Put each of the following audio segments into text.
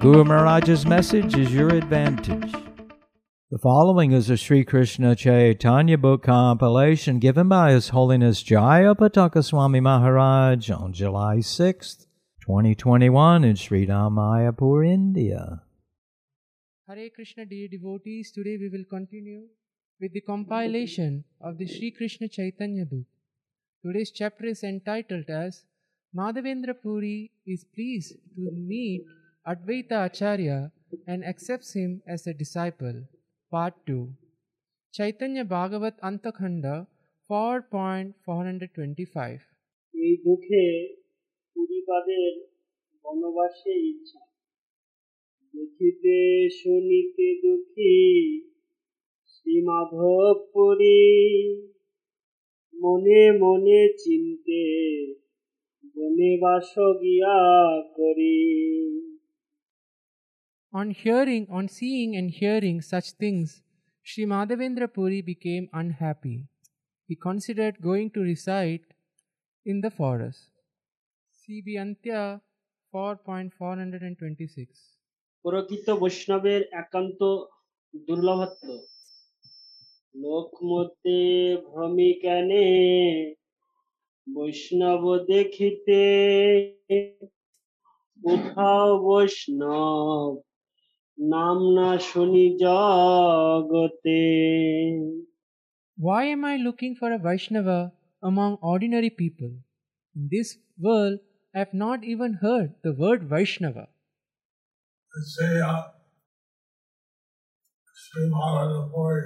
Guru Maharaj's message is your advantage. The following is a Sri Krishna Chaitanya book compilation given by His Holiness Jayapataka Swami Maharaj on July 6th, 2021 in Sri Mayapur, India. Hare Krishna dear devotees, today we will continue with the compilation of the Sri Krishna Chaitanya book. Today's chapter is entitled as Madhavendra Puri is pleased to meet Advaita Acharya and accepts him as a disciple. Part 2 Chaitanya Bhagavat Antakhanda 4.425 এই দুঃখে পুরীপাদের বনবাসে ইচ্ছা দেখিতে শুনিতে দুঃখী শ্রীমাধব পুরী মনে মনে চিনতে বনে বাস গিয়া করি On hearing, on seeing and hearing such things, Sri Madhavendra Puri became unhappy. He considered going to reside in the forest. CB Antya 4.426 প্রকৃত বৈষ্ণবের একান্ত দুর্লভত্ব লোক মধ্যে ভ্রমিকানে বৈষ্ণব দেখিতে কোথাও বৈষ্ণব নাম না শুনি জগতে Why am I looking for a Vaishnava among ordinary people? In this world, I have not even heard the word Vaishnava. to say uh, Sri Madhavendra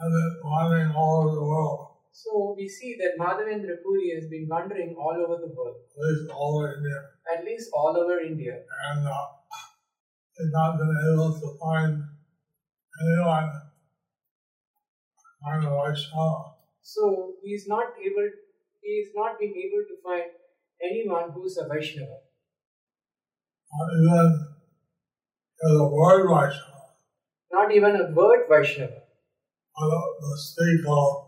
and then wandering all over the world, So we see that Madhavendra Puri has been wandering all over the world, at least all over India, at least all over India. and uh, has not been able to find anyone find a Vaishnava. So he is not able, he is not been able to find anyone who is a Vaishnava. Not even a word Vaishnava, Not even a word Vaishnava. uh, the speak of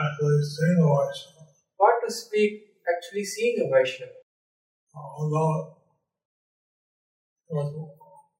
actually seeing a Vaishnava. What to speak actually seeing a Vaishnava. although it was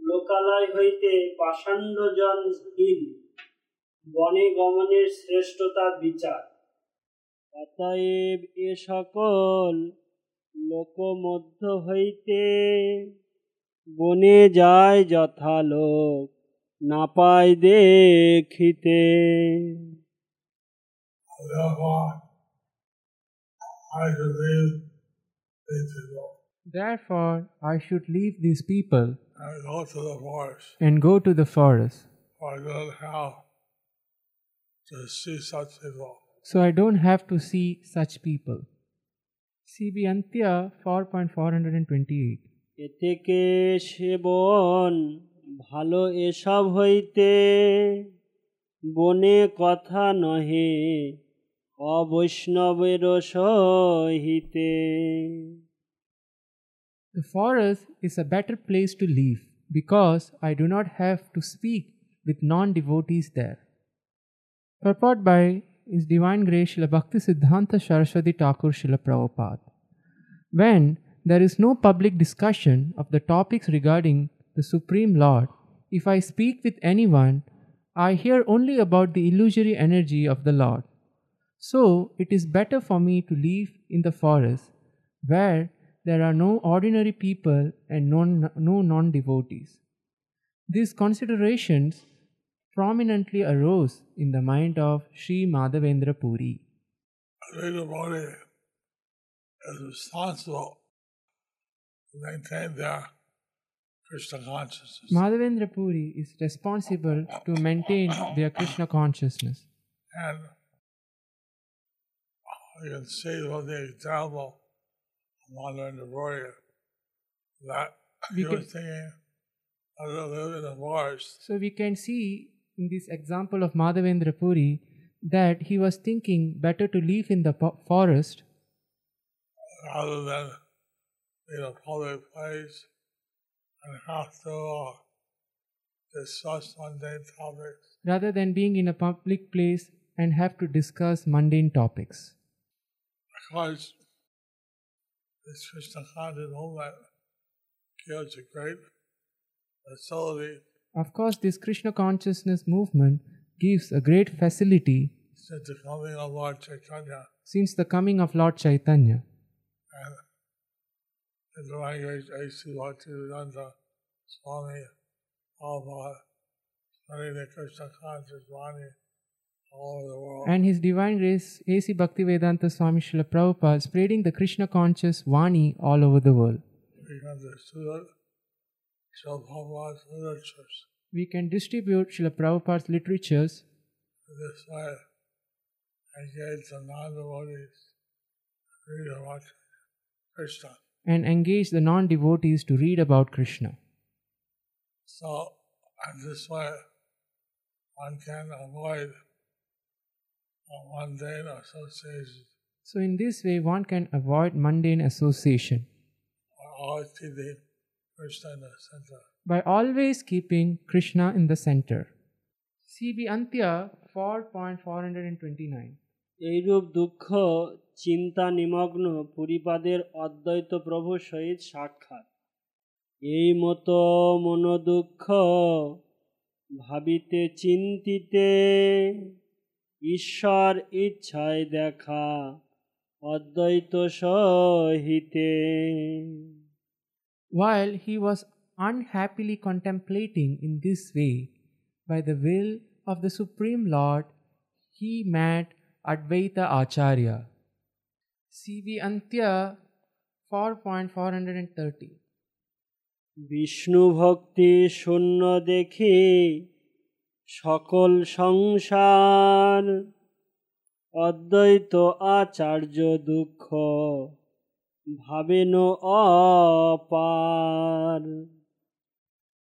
লোকালয় হইতে পাষাণ্ডজন হীন বনে গমনের শ্রেষ্ঠতা বিচার। অতএব এ সকল লোকমধ্য হইতে বনে যায় যথালোক না পায় দেখিতে। Therefore, I should leave these people And go to the forest, and go to the forest, for I don't have to see such people. so I don't have to see such people. CB Antya 4.428 এ থেকে সেবন ভালো এসব হইতে বনে কথা নহে অবৈষ্ণবের সহিতে The forest is a better place to live because I do not have to speak with non devotees there. Purport by His Divine Grace Srila Bhakti Siddhanta Saraswati Thakur Srila Prabhupada. When there is no public discussion of the topics regarding the Supreme Lord, if I speak with anyone, I hear only about the illusory energy of the Lord. So it is better for me to live in the forest where there are no ordinary people and non, no non devotees. These considerations prominently arose in the mind of Sri Madhavendra Puri. Every devotee is responsible to maintain their Krishna consciousness. Madhavendra Puri is responsible to maintain their Krishna consciousness. and you can see from the example of modern devotee that We he was thinking of to live in the forest So we can see in this example of Madhavendra Puri that he was thinking better to live in the po- forest rather than in a public place and have to uh, discuss mundane topics. rather than being in a public place and have to discuss mundane topics. Because this Krishna conscious movement gives a great facility Of course, this Krishna consciousness movement gives a great facility since the coming of Lord Chaitanya since the coming of Lord Chaitanya. and in the language A.C. Bhaktivedanta Swami Prabhupada spreading the Krishna conscious Vani all over the world. And His Divine Grace A.C. Bhaktivedanta Swami Srila Prabhupada spreading the Krishna conscious Vani all over the world. we can distribute Srila Prabhupada's literatures. We can distribute Srila Prabhupada's literatures In this way, engage the non-devotees to read about Krishna. and engage the non devotees to read about Krishna. So, this way, one can avoid mundane associations So, in this way, one can avoid mundane association by always keeping Krishna in the center. CB Antya 4.429 এইরূপ দুঃখ চিন্তা নিমগ্ন পুরীপাদের অদ্বৈত প্রভু সহিত সাক্ষাৎ এই মতো মনোদুঃখ ভাবিতে চিন্তিতে ঈশ্বর ইচ্ছায় দেখা অদ্বৈত সহিতে While he was unhappily contemplating in this way, by the will of the Supreme Lord, he met Advaita Acharya. CB Antya 4.430 Vishnu bhakti শূন্য দেখে সকল সংসার অদ্বৈত আচার্য দুঃখ ভাবেন অপার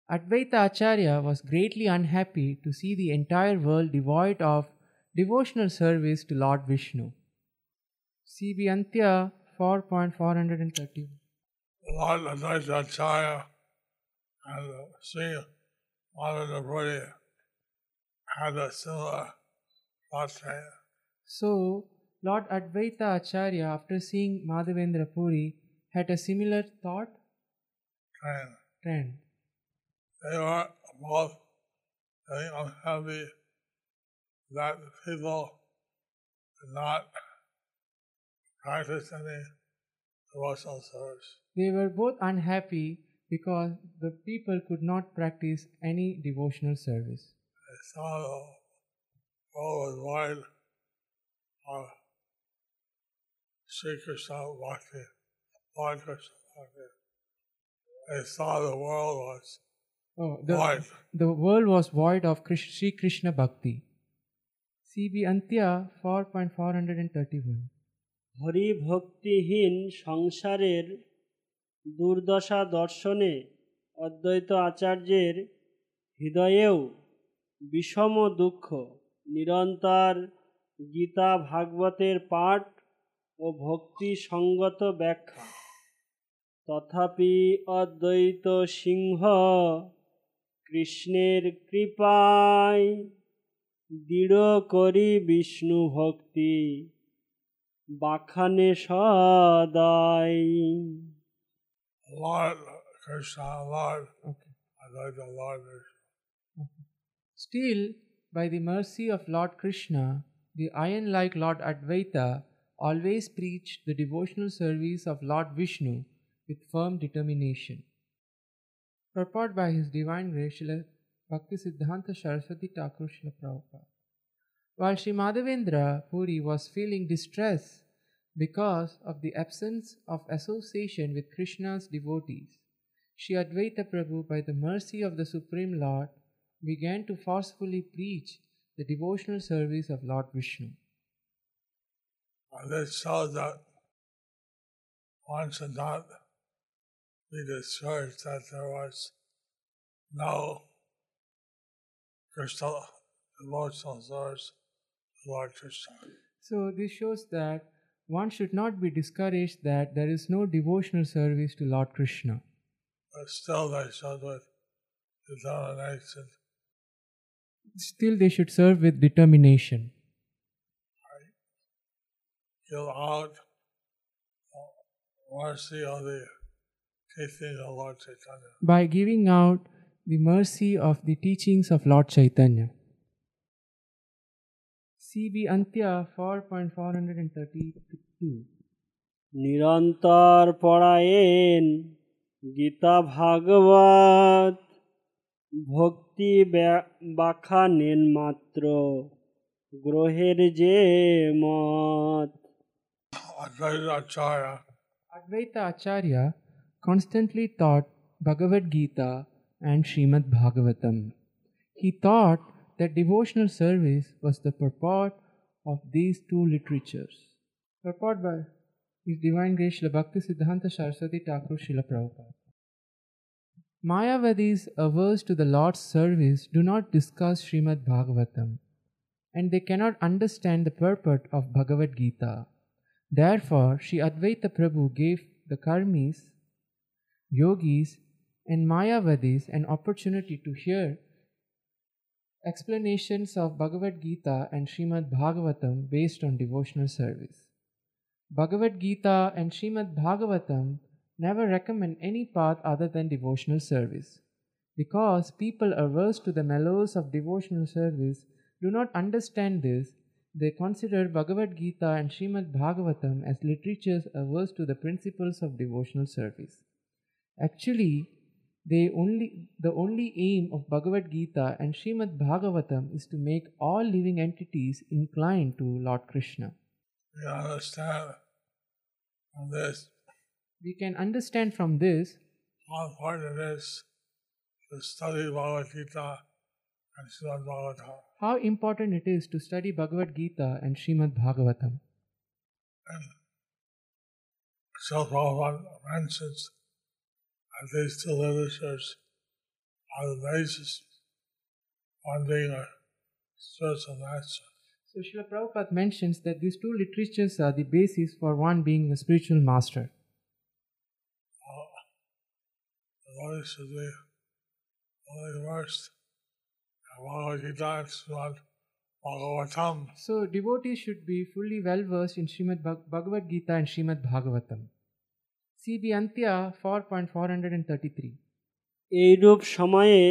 Advaita Acharya was greatly unhappy to see the entire world devoid of devotional service to Lord Vishnu. CB Antya 4.430 Lord Advaitacharya and the Sri Madhavendra had a similar thought. So, Lord Advaita Acharya, after seeing Madhavendra Puri, had a similar thought train. trend. They were both very unhappy that people did not practice any devotional service. They were both unhappy because the people could not practice any devotional service They saw the world was wide of Sri Krishna Bhakti, Lord Krishna Bhakti. They saw the world was Oh, the, wide. the world was void of Krish- Sri Krishna Bhakti. CB Antya 4.431 Hari ভক্তিহীন সংসারের দুর্দশা দর্শনে অদ্বৈত আচার্যের হৃদয়েও বিষম দুঃখ নিরন্তর গীতা ভাগবতের পাঠ ও ভক্তি সঙ্গত ব্যাখ্যা তথাপি অদ্বৈত সিংহ কৃষ্ণের কৃপায় দৃঢ় করি বিষ্ণু ভক্তি বাখানে সদাই Lord Krishna, Lord, Okay. I like the Lord Krishna. Still, by the mercy of Lord Krishna, the iron like Lord Advaita always preached the devotional service of Lord Vishnu with firm determination. Purport by His Divine Grace Srila Bhaktisiddhanta Saraswati Thakur Srila Prabhupada. While Sri Madhavendra Puri was feeling distress because of the absence of association with Krishna's devotees, Sri Advaita Prabhu, by the mercy of the Supreme Lord, began to forcefully preach the devotional service of Lord Vishnu. And this showed that one should not be discouraged that there was no Krishna devotional source to Lord Krishna. So, this shows that one should not be discouraged that there is no devotional service to Lord Krishna. But still they should with determination Still, they should serve with determination. give out the mercy of the teaching of Lord Chaitanya. by giving out the mercy of the teachings of Lord Chaitanya. CB Antya 4.432 নিরন্তর পড়ায়েন গীতা ভাগবত ভক্তি ব্যা- বাখানেন মাত্র গ্রহের যে মত Advaita Acharya Advaita Acharya constantly taught Bhagavad Gita and Srimad Bhagavatam. He thought that devotional service was the purport of these two literatures. Purport by His Divine Grace Srila Bhakti Siddhanta Saraswati Thakur Srila Prabhupada. Mayavadis averse to the Lord's service do not discuss Srimad Bhagavatam and they cannot understand the purport of Bhagavad Gita. Therefore, Sri Advaita Prabhu gave the Karmis, Yogis, and Mayavadis an opportunity to hear explanations of Bhagavad Gita and Srimad Bhagavatam based on devotional service. Bhagavad Gita and Srimad Bhagavatam never recommend any path other than devotional service. Because people averse to the mellows of devotional service do not understand this, they consider Bhagavad Gita and Srimad Bhagavatam as literatures averse to the principles of devotional service. Actually, they only the only aim of Bhagavad Gita and Srimad Bhagavatam is to make all living entities inclined to Lord Krishna. we understand this We can understand from this how important it is to study Bhagavad Gita and Srimad Bhagavatam. how important it is to study Bhagavad Gita and Srimad Bhagavatam. And so Prabhupada mentions that these two literatures are the basis for being a spiritual master. So Srila Prabhupada mentions that these two literatures are the basis for one being a spiritual master. The Lord should be fully versed in Bhagavad Gita and Srimad So devotees should be fully well versed in Srimad Bhagavad Gita and Srimad Bhagavatam. CB Antya 4.433 এইরূপ সময়ে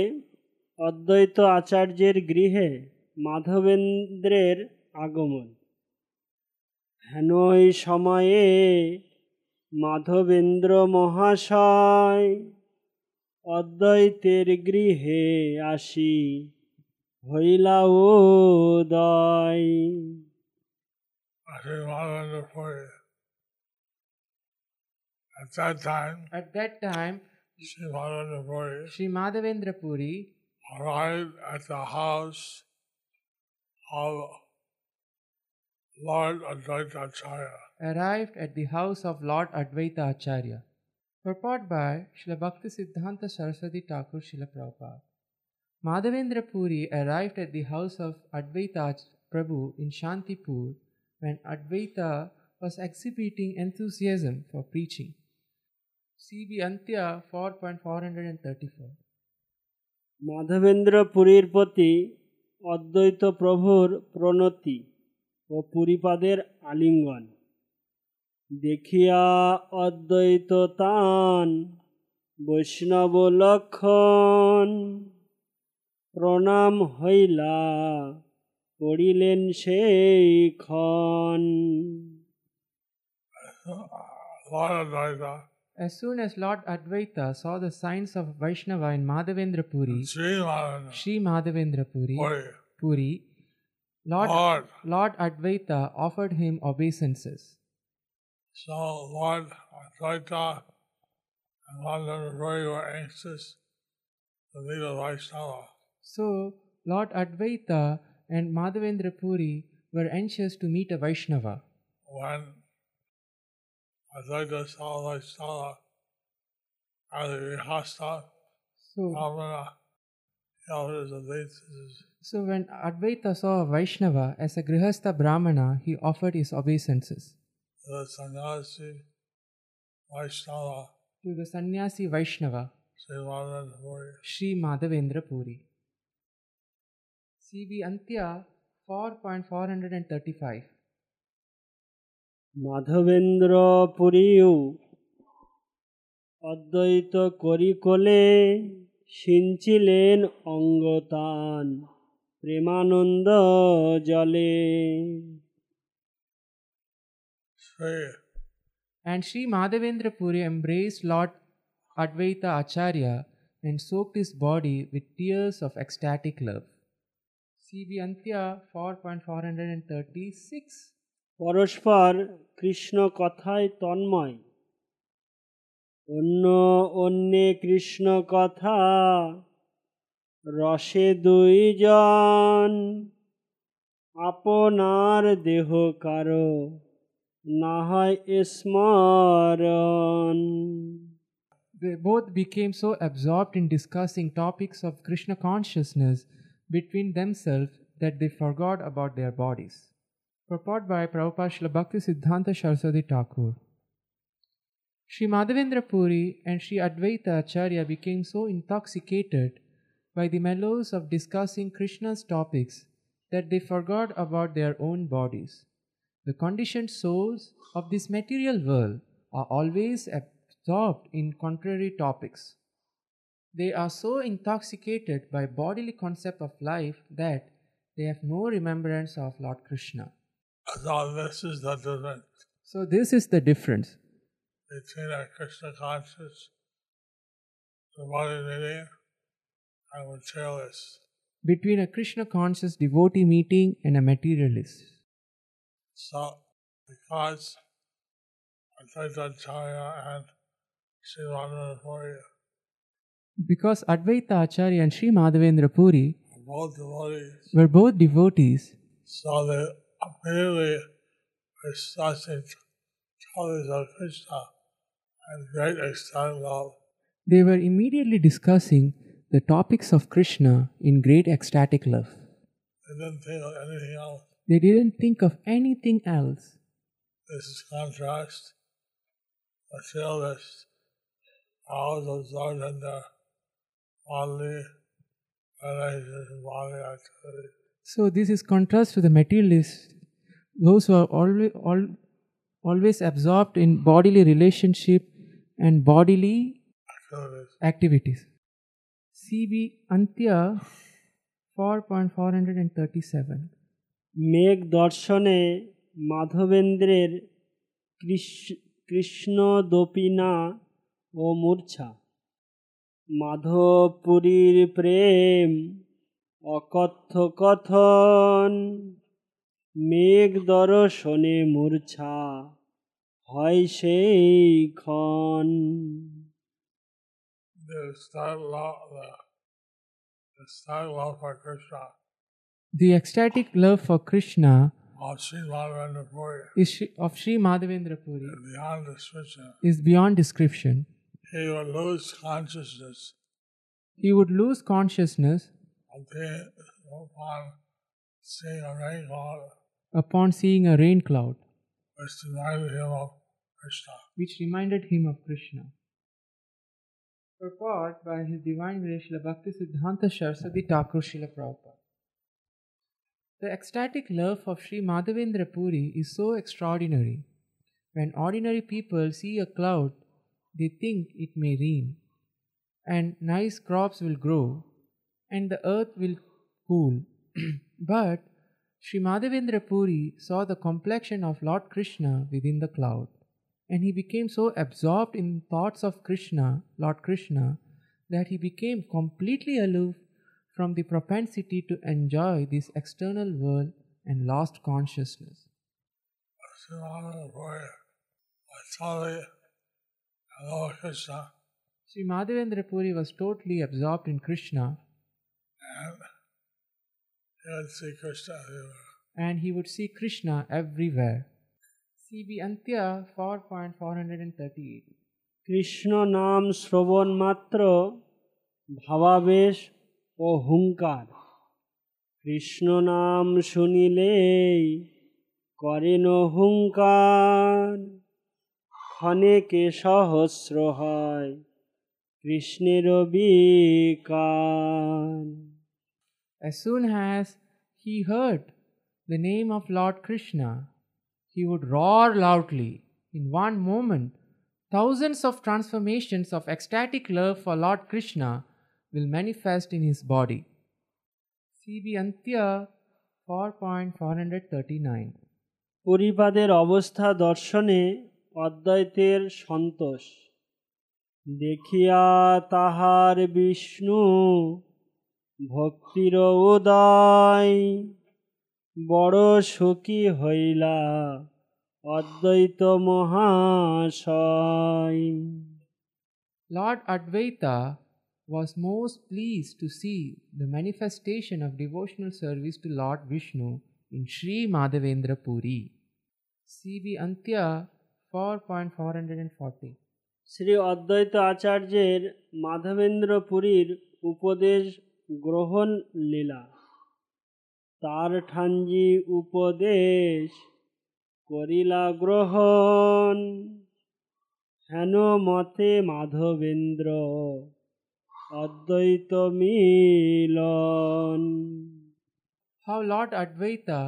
অদ্বৈত আচার্যের গৃহে মাধবেন্দ্রের আগমন হেনই সময়ে মাধবেন্দ্র মহাশয় অদ্বৈতের গৃহে আসি হইলা উদয় I think Madhavendra Puri. At that time, At that time, Sri Madhavendra Puri Sri Madhavendra Puri arrived at the house of Lord Advaita Acharya. arrived at the house of Lord Advaita Acharya. Purport by Srila Bhakti Siddhanta Saraswati Thakur Srila Prabhupada. Madhavendra Puri arrived at the house of Advaita Ach- Prabhu in Shantipur when Advaita was exhibiting enthusiasm for preaching. CB Antya 4.434 Madhavendra পুরীর প্রতি অদ্বৈত প্রভুর প্রণতি ও পুরীপাদের আলিঙ্গন দেখিয়া অদ্বৈত তান বৈষ্ণব লক্ষণ প্রণাম হইলা পড়িলেন সেই ক্ষণ Lord Advaita As soon as Lord Advaita saw the signs of Vaishnava in Madhavendra Puri, Sri Madhavendra Sri Madhavendra Puri, Puri, Puri, Lord, Lord. Lord Advaita offered him obeisances. So Lord Advaita and Lord Puri were anxious to meet a Vaishnava. So, Lord Advaita and Madhavendra Puri were anxious to meet a Vaishnava. When Advaita saw Vaishnava at the Grihastha, So, Brahmana, he offered his obeisances. so when Advaita saw a Vaishnava as a Grihastha Brahmana, he offered his obeisances the sannyasi Vaishnava, to the sannyasi Vaishnava, Sri Madhavendra Puri. Sri Madhavendra Puri. CB Antya 4.435 Madhavendra পুরীও অদ্বৈত করি কোলে সিঞ্চিলেন অঙ্গতান প্রেমানন্দ জলে Sri And Sri Madhavendra Puri embraced Lord Advaita Acharya and soaked his body with tears of ecstatic love. CB Antya 4.436 পরস্পর কৃষ্ণ কথায় তন্ময় অন্য অন্যে কৃষ্ণ কথা রসে দুইজন আপনার দেহ কারো না হয় স্মরণ They both became so absorbed in discussing topics of Krishna consciousness between themselves that they forgot about their bodies. Purport by Prabhupada Srila Bhakti Siddhanta Saraswati Thakur. Sri Madhavendra Puri and Sri Advaita Acharya became so intoxicated by the mellows of discussing Krishna's topics that they forgot about their own bodies. The conditioned souls of this material world are always absorbed in contrary topics. They are so intoxicated by bodily concept of life that they have no remembrance of Lord Krishna. So this is the difference So this is the difference between a Krishna conscious devotee meeting and materialist. between a Krishna conscious devotee meeting and a materialist. So because Advaita Acharya and Sri Radharani Puri Because Advaita Acharya and Sri Madhavendra Puri are both devotees, were both devotees, so they immediately were discussing topics of Krishna and great ecstatic love. they were immediately discussing the topics of Krishna in great ecstatic love. They didn't think of anything else. They didn't think of anything else. This is contrast. Always absorbed in their bodily and bodily activities. So this is contrast to the materialists, those who are always, al, always absorbed in bodily relationship and bodily activities. activities. CB Antya 4.437 মেঘ দর্শনে মাধবেন্দ্রের কৃষ- কৃষ্ণ দপিনা ও মূর্ছা। মাধবপুরীর প্রেম অকথ্য কথন মেঘ দর্শনে মূর্ছা হয় সেই ক্ষণ। The start love, the, the Krishna. The ecstatic love for Krishna of Sri Madhavendra Puri is Shri- of Sri Madhavendra Puri beyond description. is beyond description. He would lose consciousness He would lose consciousness upon seeing a rain cloud upon seeing a rain cloud, which reminded him of Krishna. which reminded him of Krishna. Purport by His Divine Grace Bhakti Siddhanta Saraswati Thakur Srila Prabhupada. The ecstatic love of Sri Madhavendra Puri is so extraordinary. When ordinary people see a cloud, they think it may rain, and nice crops will grow, and the earth will cool. but Sri Madhavendra Puri saw the complexion of Lord Krishna within the cloud, And he became so absorbed in thoughts of Krishna, Lord Krishna, that he became completely aloof from the propensity to enjoy this external world and lost consciousness. Srimad Puri was totally hello Krishna Sri Madhavendra Puri was totally absorbed in Krishna and he would see Krishna everywhere. and he would see Krishna everywhere. CB Antya 4.438 Krishna নাম শ্রবণ মাত্র ভাবাবেশ ও হুঙ্কার কৃষ্ণ নাম শুনিলেই করেন হুঙ্কার ক্ষণেকে সহস্র হয় কৃষ্ণের বিকার As soon as he heard the name of Lord Krishna, he would roar loudly. In one moment, thousands of transformations of ecstatic love for Lord Krishna will manifest in his body. CB Antya 4.439 পরিপাদের অবস্থা দর্শনে অদ্বৈতের সন্তোষ। দেখিয়া তাহার বিষ্ণু ভক্তির উদয় বড় সুখী হইলা অদ্বৈত মহাশয়। Lord Advaita was most pleased to see the manifestation of devotional service to Lord Vishnu in Sri Madhavendra Puri. CB Antya 4.440 Shri অদ্বৈত আচার্যের মাধবেন্দ্র পুরীর উপদেশ গ্রহণ লীলা তার ঠাঞ্জি উপদেশ করিলা গ্রহণ হেন মতে মাধবেন্দ্র অদ্বৈত মিলন How Lord Advaita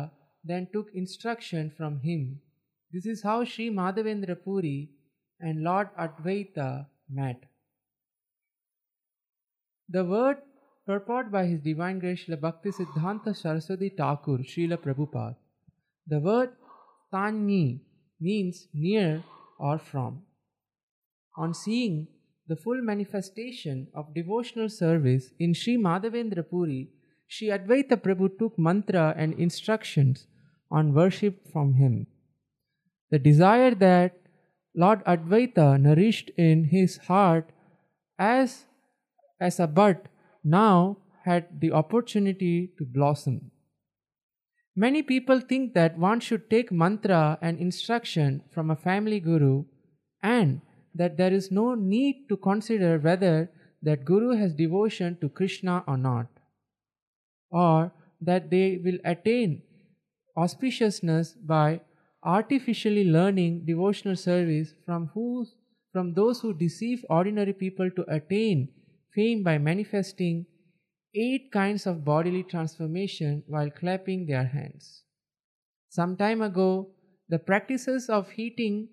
then took instruction from him. This is how Sri Madhavendra Puri and Lord Advaita met. The word purport by His Divine Grace Srila Bhakti Siddhanta Saraswati Thakur Srila Prabhupada. The word Tanni means near or from. On seeing the full manifestation of devotional service in Sri Madhavendra Puri, Sri Advaita Prabhu took mantra and instructions on worship from him. The desire that Lord Advaita nourished in his heart as, as a bud now had the opportunity to blossom. Many people think that one should take mantra and instruction from a family guru and that there is no need to consider whether that guru has devotion to Krishna or not, or that they will attain auspiciousness by artificially learning devotional service from whose from those who deceive ordinary people to attain fame by manifesting eight kinds of bodily transformation while clapping their hands. Some time ago, the practices of heating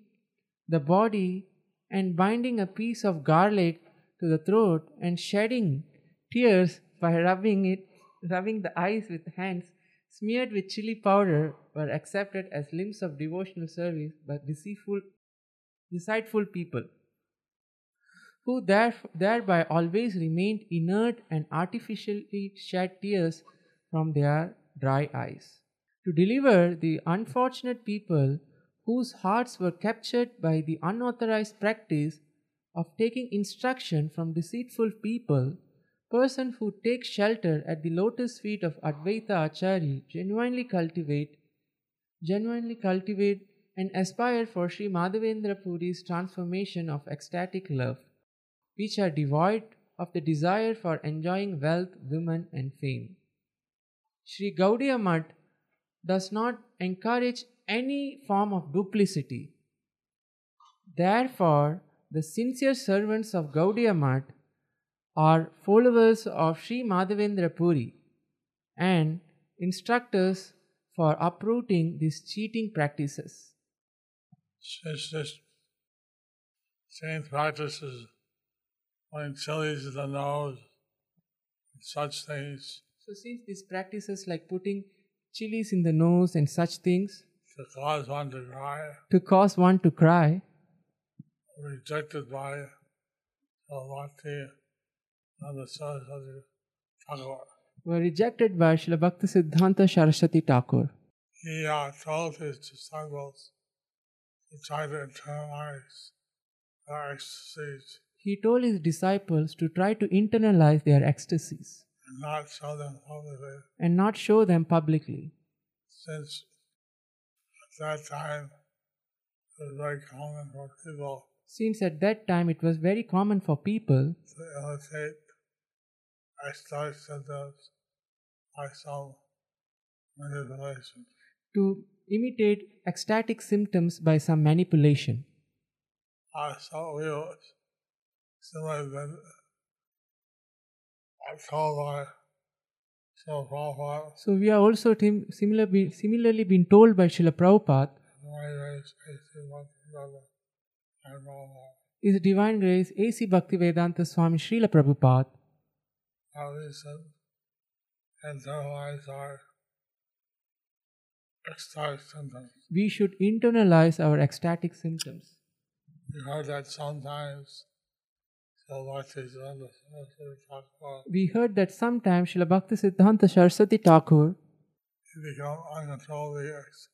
the body and binding a piece of garlic to the throat and shedding tears by rubbing it rubbing the eyes with hands smeared with chili powder were accepted as limbs of devotional service by deceitful deceitful people who thereby always remained inert and artificially shed tears from their dry eyes. To deliver the unfortunate people whose hearts were captured by the unauthorized practice of taking instruction from deceitful people, person who takes shelter at the lotus feet of Advaita Acharya genuinely cultivate, genuinely cultivate and aspire for Sri Madhavendra Puri's transformation of ecstatic love which are devoid of the desire for enjoying wealth, women, and fame. Sri Gaudiya Math does not encourage any form of duplicity. Therefore, the sincere servants of Gaudiya Math are followers of Sri Madhavendra Puri and instructors for uprooting these cheating practices. Same practices putting chilies in the nose, such things So, since these practices like putting chilies in the nose and such things to cause one to cry, to cause one to cry, rejected by Salavati and the Saraswati Thakur. were rejected by Srila Bhaktisiddhanta Saraswati Thakur. He uh, told his disciples to try to internalize their ecstasies He told his disciples to try to internalize their ecstasies and not show them publicly, and not show them publicly, since that time it was very common for people since at that time it was very common for people to imitate ecstatic symptoms by some manipulation. to imitate ecstatic symptoms by some manipulation. We was similarly been uh, told Prabhupada So we are also tim- similar be- similarly been told by Srila Prabhupada, why raise eighteen months together and Prabhupada His Divine Grace A.C. Bhaktivedanta Swami Srila Prabhupada, how we should internalize our ecstatic symptoms. we should internalize our ecstatic symptoms. Heard that sometimes so much is on the talk about We heard that sometimes Srila Bhaktisiddhanta Saraswati Thakur you become uncontrollably ex-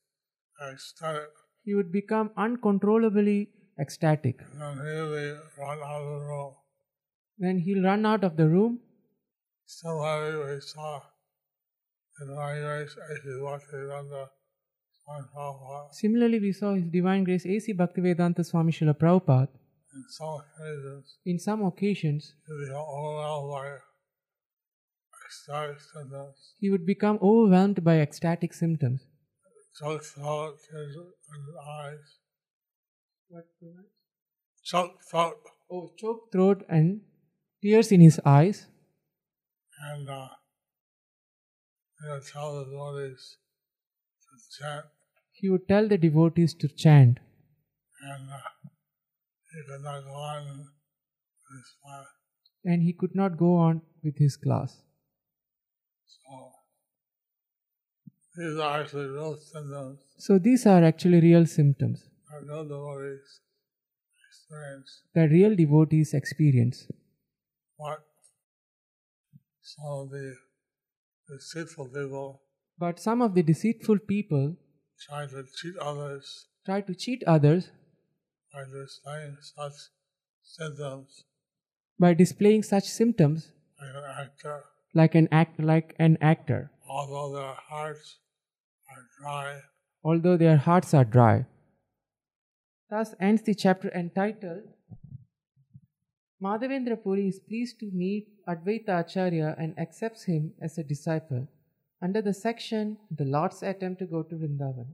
ecstatic he would become uncontrollably ecstatic. and immediately run out of the room. When he'll run out of the room, Similarly, we saw in the race as he walked on the Swami Prabhupada similarly we saw His Divine Grace A.C. Bhaktivedanta Swami Srila Prabhupada in some occasions in some occasions become overwhelmed by ecstatic symptoms. he would become overwhelmed by ecstatic symptoms. Choke throat, tears his eyes. Choke throat. Oh, choked throat and tears in his eyes. And, uh, tell the devotees to chant. He would tell the devotees to chant, And uh, he could not go on with his class. and he could not go on with his class. So, these are actually real symptoms So, these are actually real symptoms that real devotees experience. that real devotees experience. What some of the deceitful people But some of the deceitful people try to cheat others try to cheat others by displaying such symptoms by displaying such symptoms like an actor, like an act like an actor, although their hearts are dry although their hearts are dry. Thus ends the chapter entitled Madhavendra Puri is pleased to meet Advaita Acharya and accepts him as a disciple under the section The Lord's Attempt to Go to Vrindavan.